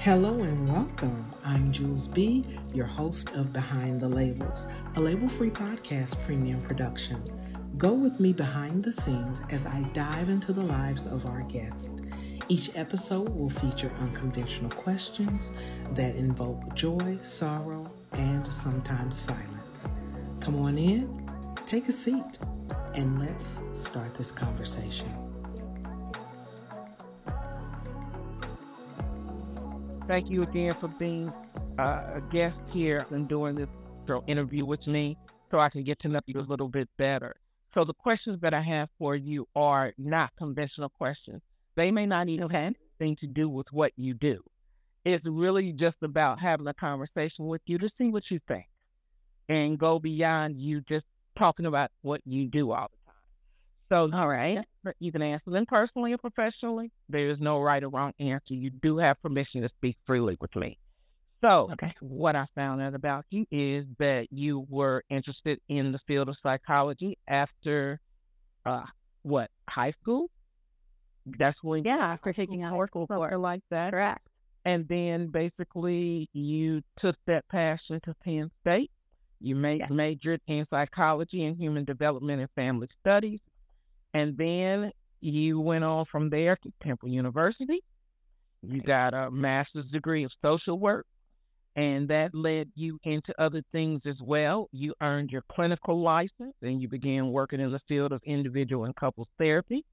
Hello and welcome. I'm Jules B., your host of Behind the Labels, a label free podcast premium production. Go with me behind the scenes as I dive into the lives of our guests. Each episode will feature unconventional questions that invoke joy, sorrow, and sometimes silence. Come on in, take a seat, and let's start this conversation. Thank you again for being uh, a guest here and doing this interview with me so I can get to know you a little bit better. So the questions that I have for you are not conventional questions. They may not even have anything to do with what you do. It's really just about having a conversation with you to see what you think and go beyond you just talking about what you do all. So, all right, you can answer them personally or professionally. There is no right or wrong answer. You do have permission to speak freely with me. So, okay. what I found out about you is that you were interested in the field of psychology after uh, what high school? That's when yeah, after taking a course something like that. Correct. And then basically you took that passion to Penn State. You ma- majored in psychology and human development and family studies. And then you went on from there to Temple University. You got a master's degree of social work and that led you into other things as well. You earned your clinical license and you began working in the field of individual and couples therapy.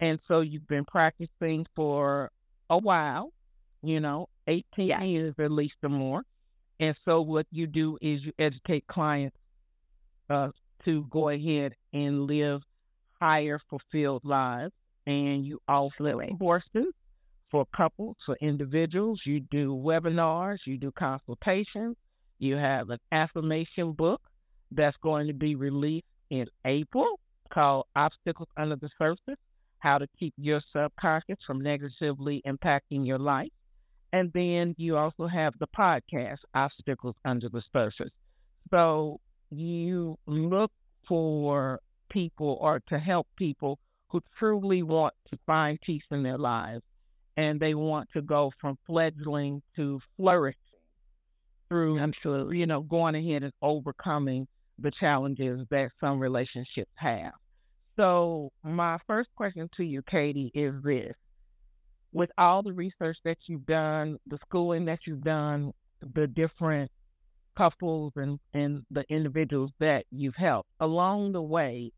And so you've been practicing for a while, you know, 18 yeah. years at least or more. And so what you do is you educate clients uh, to go ahead and live higher fulfilled lives. And you also courses for couples, for individuals. You do webinars, you do consultations. You have an affirmation book that's going to be released in April called Obstacles Under the Surface How to Keep Your Subconscious from Negatively Impacting Your Life. And then you also have the podcast, Obstacles Under the Surface. So you look for people or to help people who truly want to find peace in their lives and they want to go from fledgling to flourishing through, sure, you know, going ahead and overcoming the challenges that some relationships have. So, my first question to you, Katie, is this. With all the research that you've done, the schooling that you've done, the different couples and, and the individuals that you've helped along the way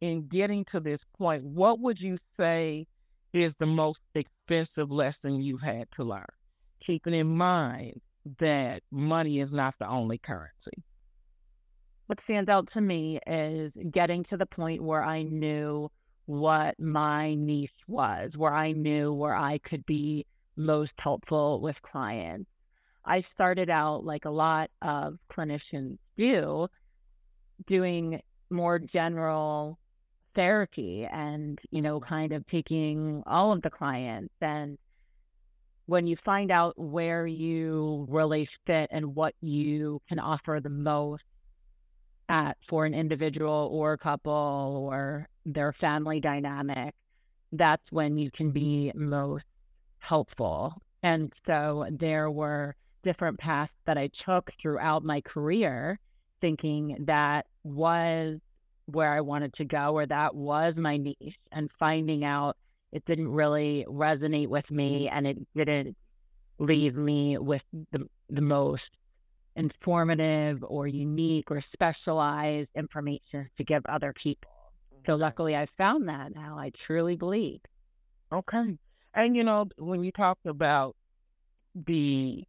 in getting to this point, what would you say is the most expensive lesson you've had to learn. Keeping in mind that money is not the only currency. What stands out to me is getting to the point where I knew what my niche was, where I knew where I could be most helpful with clients. I started out like a lot of clinicians do, doing more general therapy and, you know, kind of taking all of the clients. And when you find out where you really fit and what you can offer the most at for an individual or a couple or their family dynamic, that's when you can be most helpful. And so there were different paths that I took throughout my career, thinking that was where I wanted to go, where that was my niche, and finding out it didn't really resonate with me and it didn't leave me with the, the most informative or unique or specialized information to give other people. So luckily I found that now. I truly believe. Okay. And you know, when you talked about the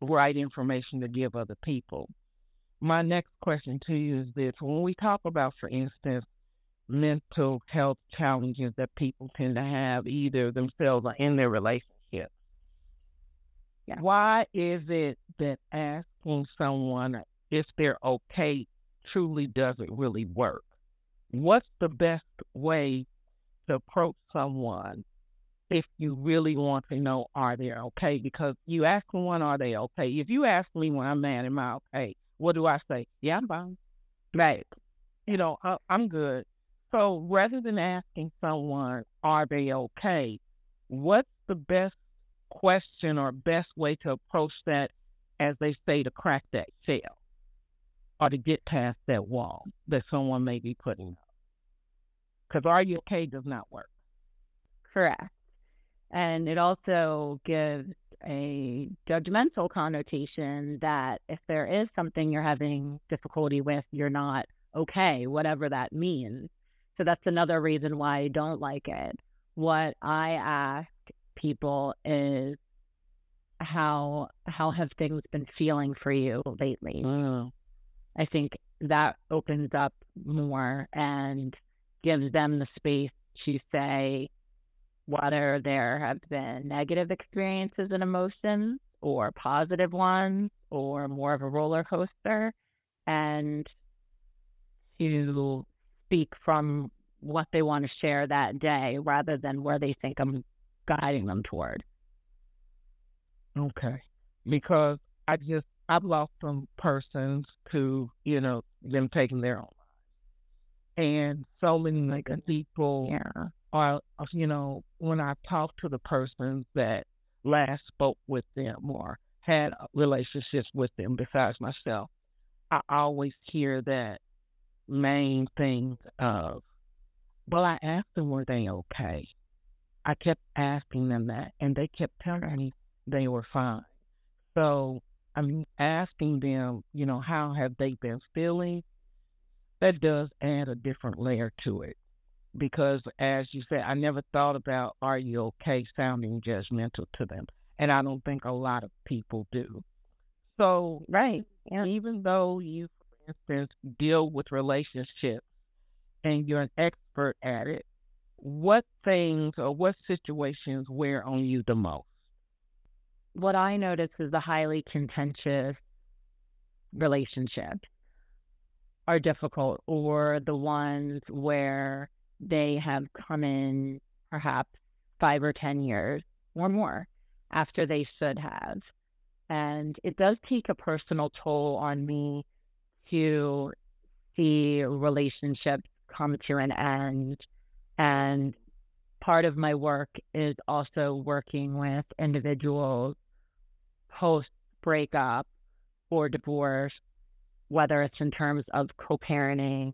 right information to give other people, my next question to you is this. When we talk about, for instance, mental health challenges that people tend to have either themselves or in their relationship, yeah. why is it that asking someone if they're okay truly doesn't really work? What's the best way to approach someone if you really want to know are they okay? Because you ask someone, are they okay? If you ask me when I'm mad, am I okay? What do I say? Yeah, I'm fine. Right. You know, I, I'm good. So rather than asking someone, are they okay? What's the best question or best way to approach that, as they say, to crack that shell or to get past that wall that someone may be putting up? Because are you okay does not work. Correct. And it also gives a judgmental connotation that if there is something you're having difficulty with, you're not okay, whatever that means. So that's another reason why I don't like it. What I ask people is how how have things been feeling for you lately? I think that opens up more and gives them the space to say whether there have been negative experiences and emotions or positive ones or more of a roller coaster and to speak from what they want to share that day rather than where they think I'm guiding them toward. Okay. Because I just, I've lost some persons to, you know, them taking their own lives. And so many like people Yeah. Are, uh, you know, when I talk to the persons that last spoke with them or had uh, relationships with them besides myself, I always hear that main thing of, well, I asked them, were they okay? I kept asking them that, and they kept telling me they were fine. So I'm asking them, you know, how have they been feeling? That does add a different layer to it. Because as you said, I never thought about are you okay sounding judgmental to them. And I don't think a lot of people do. So Right. Yeah. even though you, for instance, deal with relationships and you're an expert at it, what things or what situations wear on you the most? What I notice is the highly contentious relationships are difficult or the ones where they have come in perhaps five or 10 years or more after they should have. And it does take a personal toll on me to see relationships come to an end. And part of my work is also working with individuals post breakup or divorce, whether it's in terms of co parenting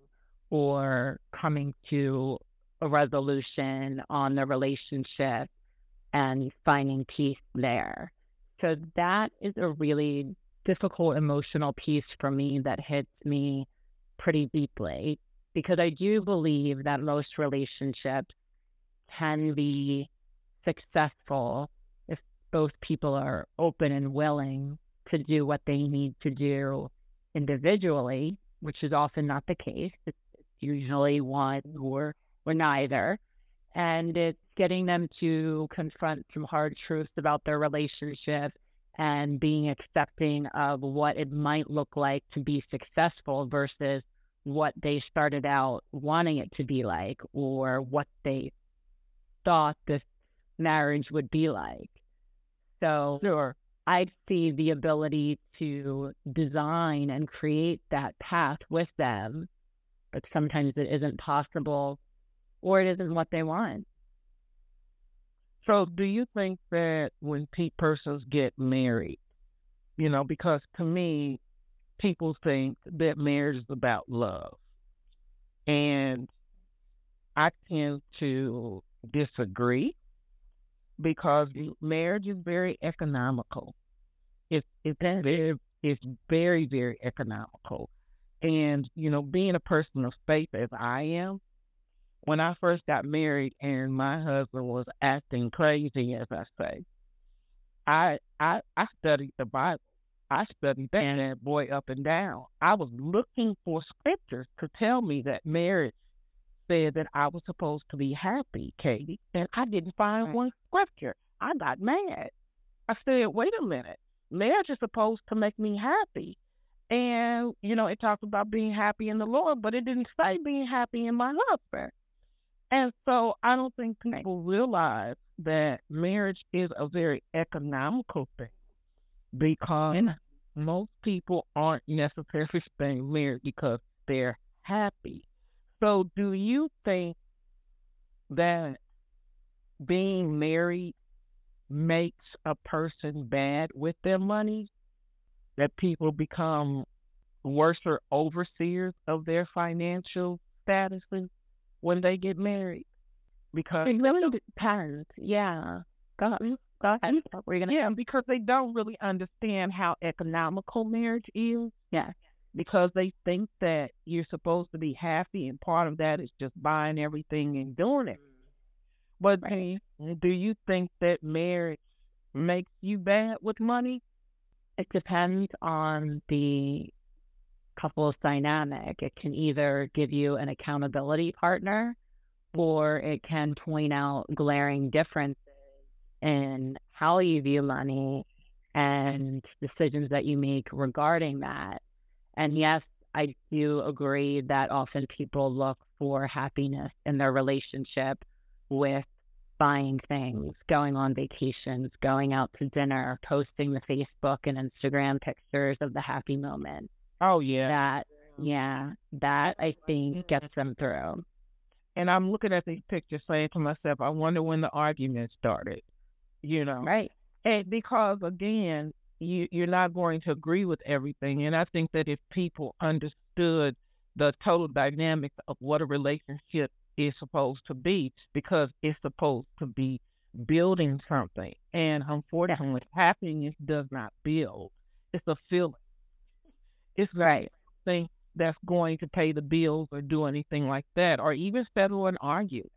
or coming to a resolution on the relationship and finding peace there. So that is a really difficult emotional piece for me that hits me pretty deeply because I do believe that most relationships can be successful if both people are open and willing to do what they need to do individually, which is often not the case. It's usually one or or neither. And it's getting them to confront some hard truths about their relationship and being accepting of what it might look like to be successful versus what they started out wanting it to be like or what they thought this marriage would be like. So Sure. I see the ability to design and create that path with them, sometimes it isn't possible or it isn't what they want. So, do you think that when pe- persons get married, you know, because to me, people think that marriage is about love. And I tend to disagree because marriage is very economical. It's, it's very, it's very, very economical. And, you know, being a person of faith as I am, when I first got married and my husband was acting crazy, as I say, I I I studied the Bible. I studied that bad boy up and down. I was looking for scriptures to tell me that marriage said that I was supposed to be happy, Katie, and I didn't find one scripture. I got mad. I said, wait a minute. Marriage is supposed to make me happy. And, you know, it talks about being happy in the Lord, but it didn't say being happy in my husband. And so I don't think people realize that marriage is a very economical thing because most people aren't necessarily staying married because they're happy. So do you think that being married makes a person bad with their money, that people become worse overseers of their financial statuses when they get married. Because depends. Yeah. Go ahead. Go ahead. We're gonna yeah, because they don't really understand how economical marriage is. Yeah. Because they think that you're supposed to be happy and part of that is just buying everything and doing it. But right. do you think that marriage makes you bad with money? It depends on the couple's dynamic. It can either give you an accountability partner or it can point out glaring differences in how you view money and decisions that you make regarding that. And yes, I do agree that often people look for happiness in their relationship with buying things, going on vacations, going out to dinner, posting the Facebook and Instagram pictures of the happy moment. Oh yeah. That yeah, that I think gets them through. And I'm looking at these pictures saying to myself, I wonder when the argument started. You know. Right. And because again, you you're not going to agree with everything. And I think that if people understood the total dynamics of what a relationship is supposed to be because it's supposed to be building something. And unfortunately, happiness does not build. It's a feeling. It's right thing that's going to pay the bills or do anything like that, or even settle an argument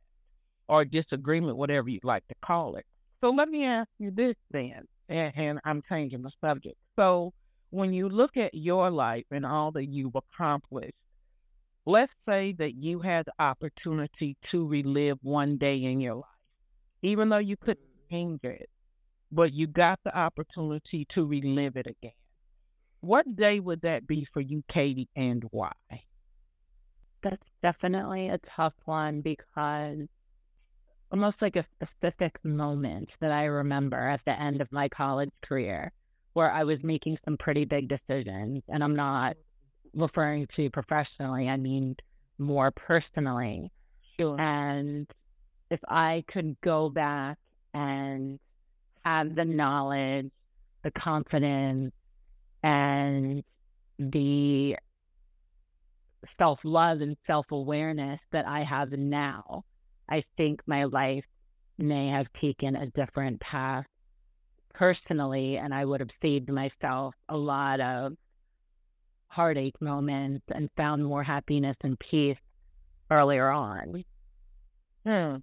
or disagreement, whatever you'd like to call it. So let me ask you this then, and, and I'm changing the subject. So when you look at your life and all that you've accomplished, let's say that you had the opportunity to relive one day in your life, even though you couldn't mm. change it, but you got the opportunity to relive it again. What day would that be for you, Katie, and why? That's definitely a tough one because almost like a specific moment that I remember at the end of my college career where I was making some pretty big decisions. And I'm not mm. Referring to professionally, I mean more personally. Sure. And if I could go back and have the knowledge, the confidence, and the self love and self awareness that I have now, I think my life may have taken a different path personally, and I would have saved myself a lot of heartache moments and found more happiness and peace earlier on. Hmm.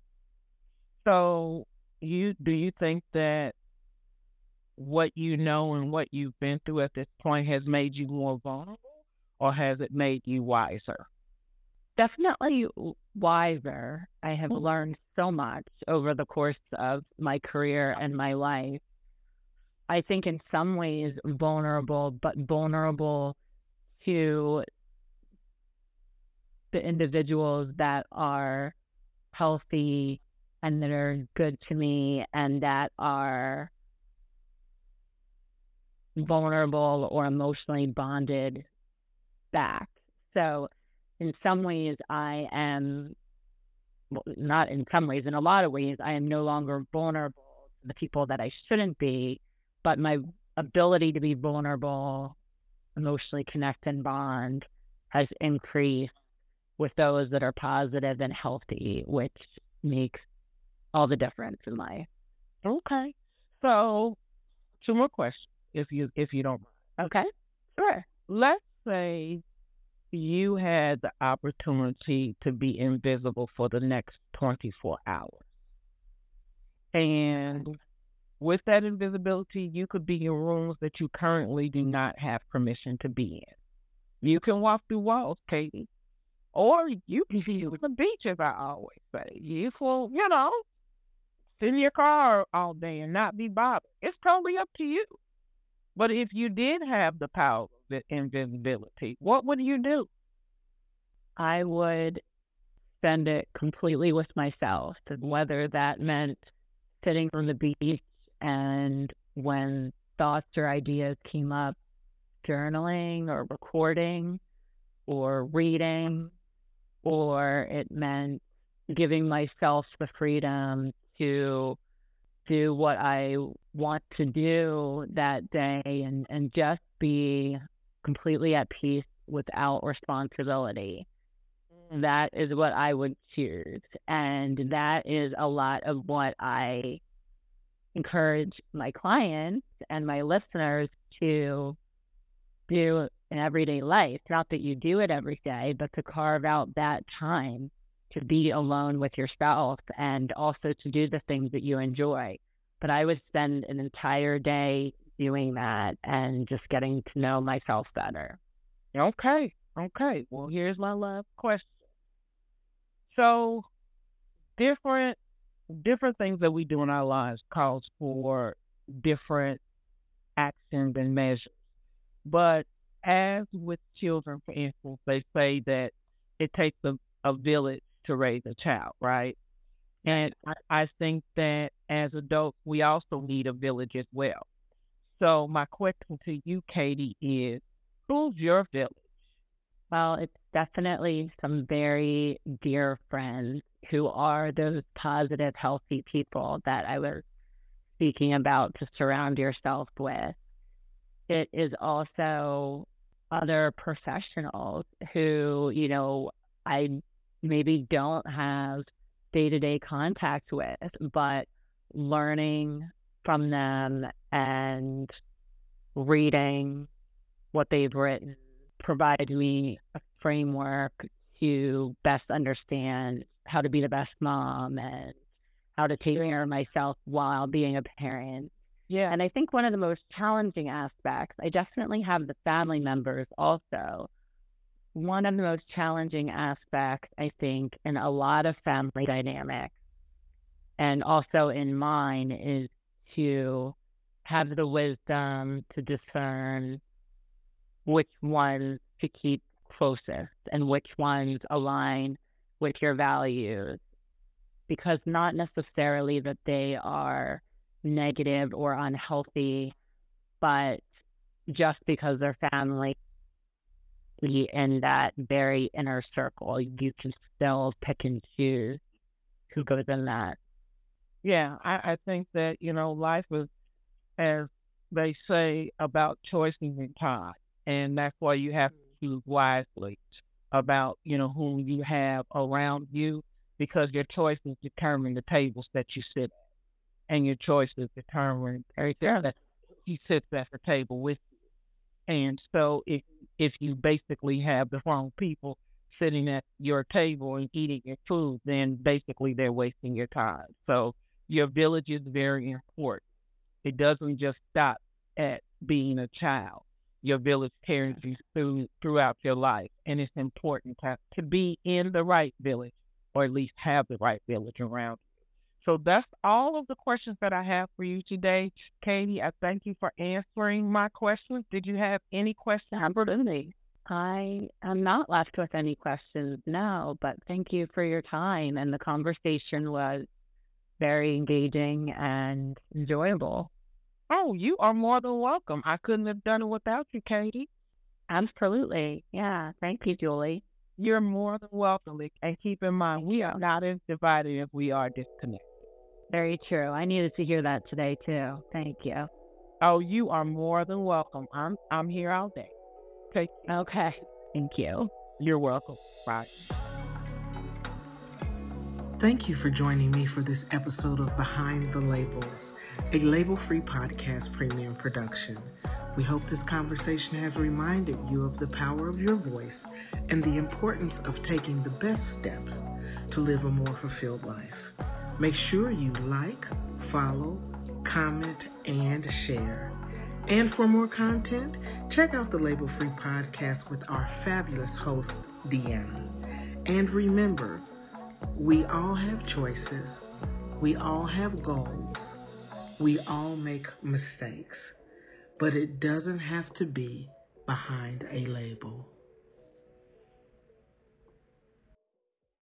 So, you do you think that what you know and what you've been through at this point has made you more vulnerable, or has it made you wiser? Definitely wiser. I have mm-hmm. learned so much over the course of my career and my life. I think in some ways vulnerable, but vulnerable to the individuals that are healthy and that are good to me and that are vulnerable or emotionally bonded back. So, in some ways, I am well, not in some ways, in a lot of ways, I am no longer vulnerable to the people that I shouldn't be, but my ability to be vulnerable emotionally connect and bond has increased with those that are positive and healthy, which makes all the difference in life. Okay. So two more questions if you if you don't mind. Okay. Sure. Let's say you had the opportunity to be invisible for the next 24 hours. And with that invisibility, you could be in rooms that you currently do not have permission to be in. You can walk through walls, Katie. Or you can be on the beach, as I always say. You will, you know, sit in your car all day and not be bothered. It's totally up to you. But if you did have the power of invisibility, what would you do? I would spend it completely with myself, whether that meant sitting on the beach and when thoughts or ideas came up, journaling or recording or reading, or it meant giving myself the freedom to do what I want to do that day and, and just be completely at peace without responsibility. That is what I would choose. And that is a lot of what I encourage my clients and my listeners to do in everyday life. Not that you do it every day, but to carve out that time to be alone with yourself and also to do the things that you enjoy. But I would spend an entire day doing that and just getting to know myself better. Okay. Okay. Well, here's my love question. So, different different things that we do in our lives calls for different actions and measures. But as with children, for instance, they say that it takes a, a village to raise a child, right? And I, I think that as adults, we also need a village as well. So my question to you, Katie, is who's your village? Well, it's definitely some very dear friends who are those positive, healthy people that I was speaking about to surround yourself with. It is also other professionals who, you know, I maybe don't have day to day contact with, but learning from them and reading what they've written provide me a framework to best understand how to be the best mom and how to take care of myself while being a parent. Yeah. And I think one of the most challenging aspects, I definitely have the family members also. One of the most challenging aspects, I think, in a lot of family dynamics and also in mine is to have the wisdom to discern which ones to keep closest and which ones align with your values. Because not necessarily that they are negative or unhealthy, but just because they're family in that very inner circle, you can still pick and choose who goes in that. Yeah, I, I think that, you know, life is, as they say, about choices and time. And that's why you have to mm. choose wisely about, you know, whom you have around you because your choices determine the tables that you sit at. And your choices determine that he sits at the table with you. And so if if you basically have the wrong people sitting at your table and eating your food, then basically they're wasting your time. So your village is very important. It doesn't just stop at being a child. Your village carries you through, throughout your life, and it's important to, to be in the right village, or at least have the right village around you. So that's all of the questions that I have for you today, Katie. I thank you for answering my questions. Did you have any questions me? I am not left with any questions now, but thank you for your time. And the conversation was very engaging and enjoyable. Oh, you are more than welcome. I couldn't have done it without you, Katie. Absolutely. Yeah. Thank you, Julie. You're more than welcome. And keep in mind, we are not as divided if we are disconnected. Very true. I needed to hear that today too. Thank you. Oh, you are more than welcome. I'm I'm here all day. Okay. Okay. Thank you. You're welcome. Bye. Thank you for joining me for this episode of Behind the Labels, a label free podcast premium production. We hope this conversation has reminded you of the power of your voice and the importance of taking the best steps to live a more fulfilled life. Make sure you like, follow, comment, and share. And for more content, check out the Label Free podcast with our fabulous host, Deanna. And remember, we all have choices. We all have goals. We all make mistakes. But it doesn't have to be behind a label.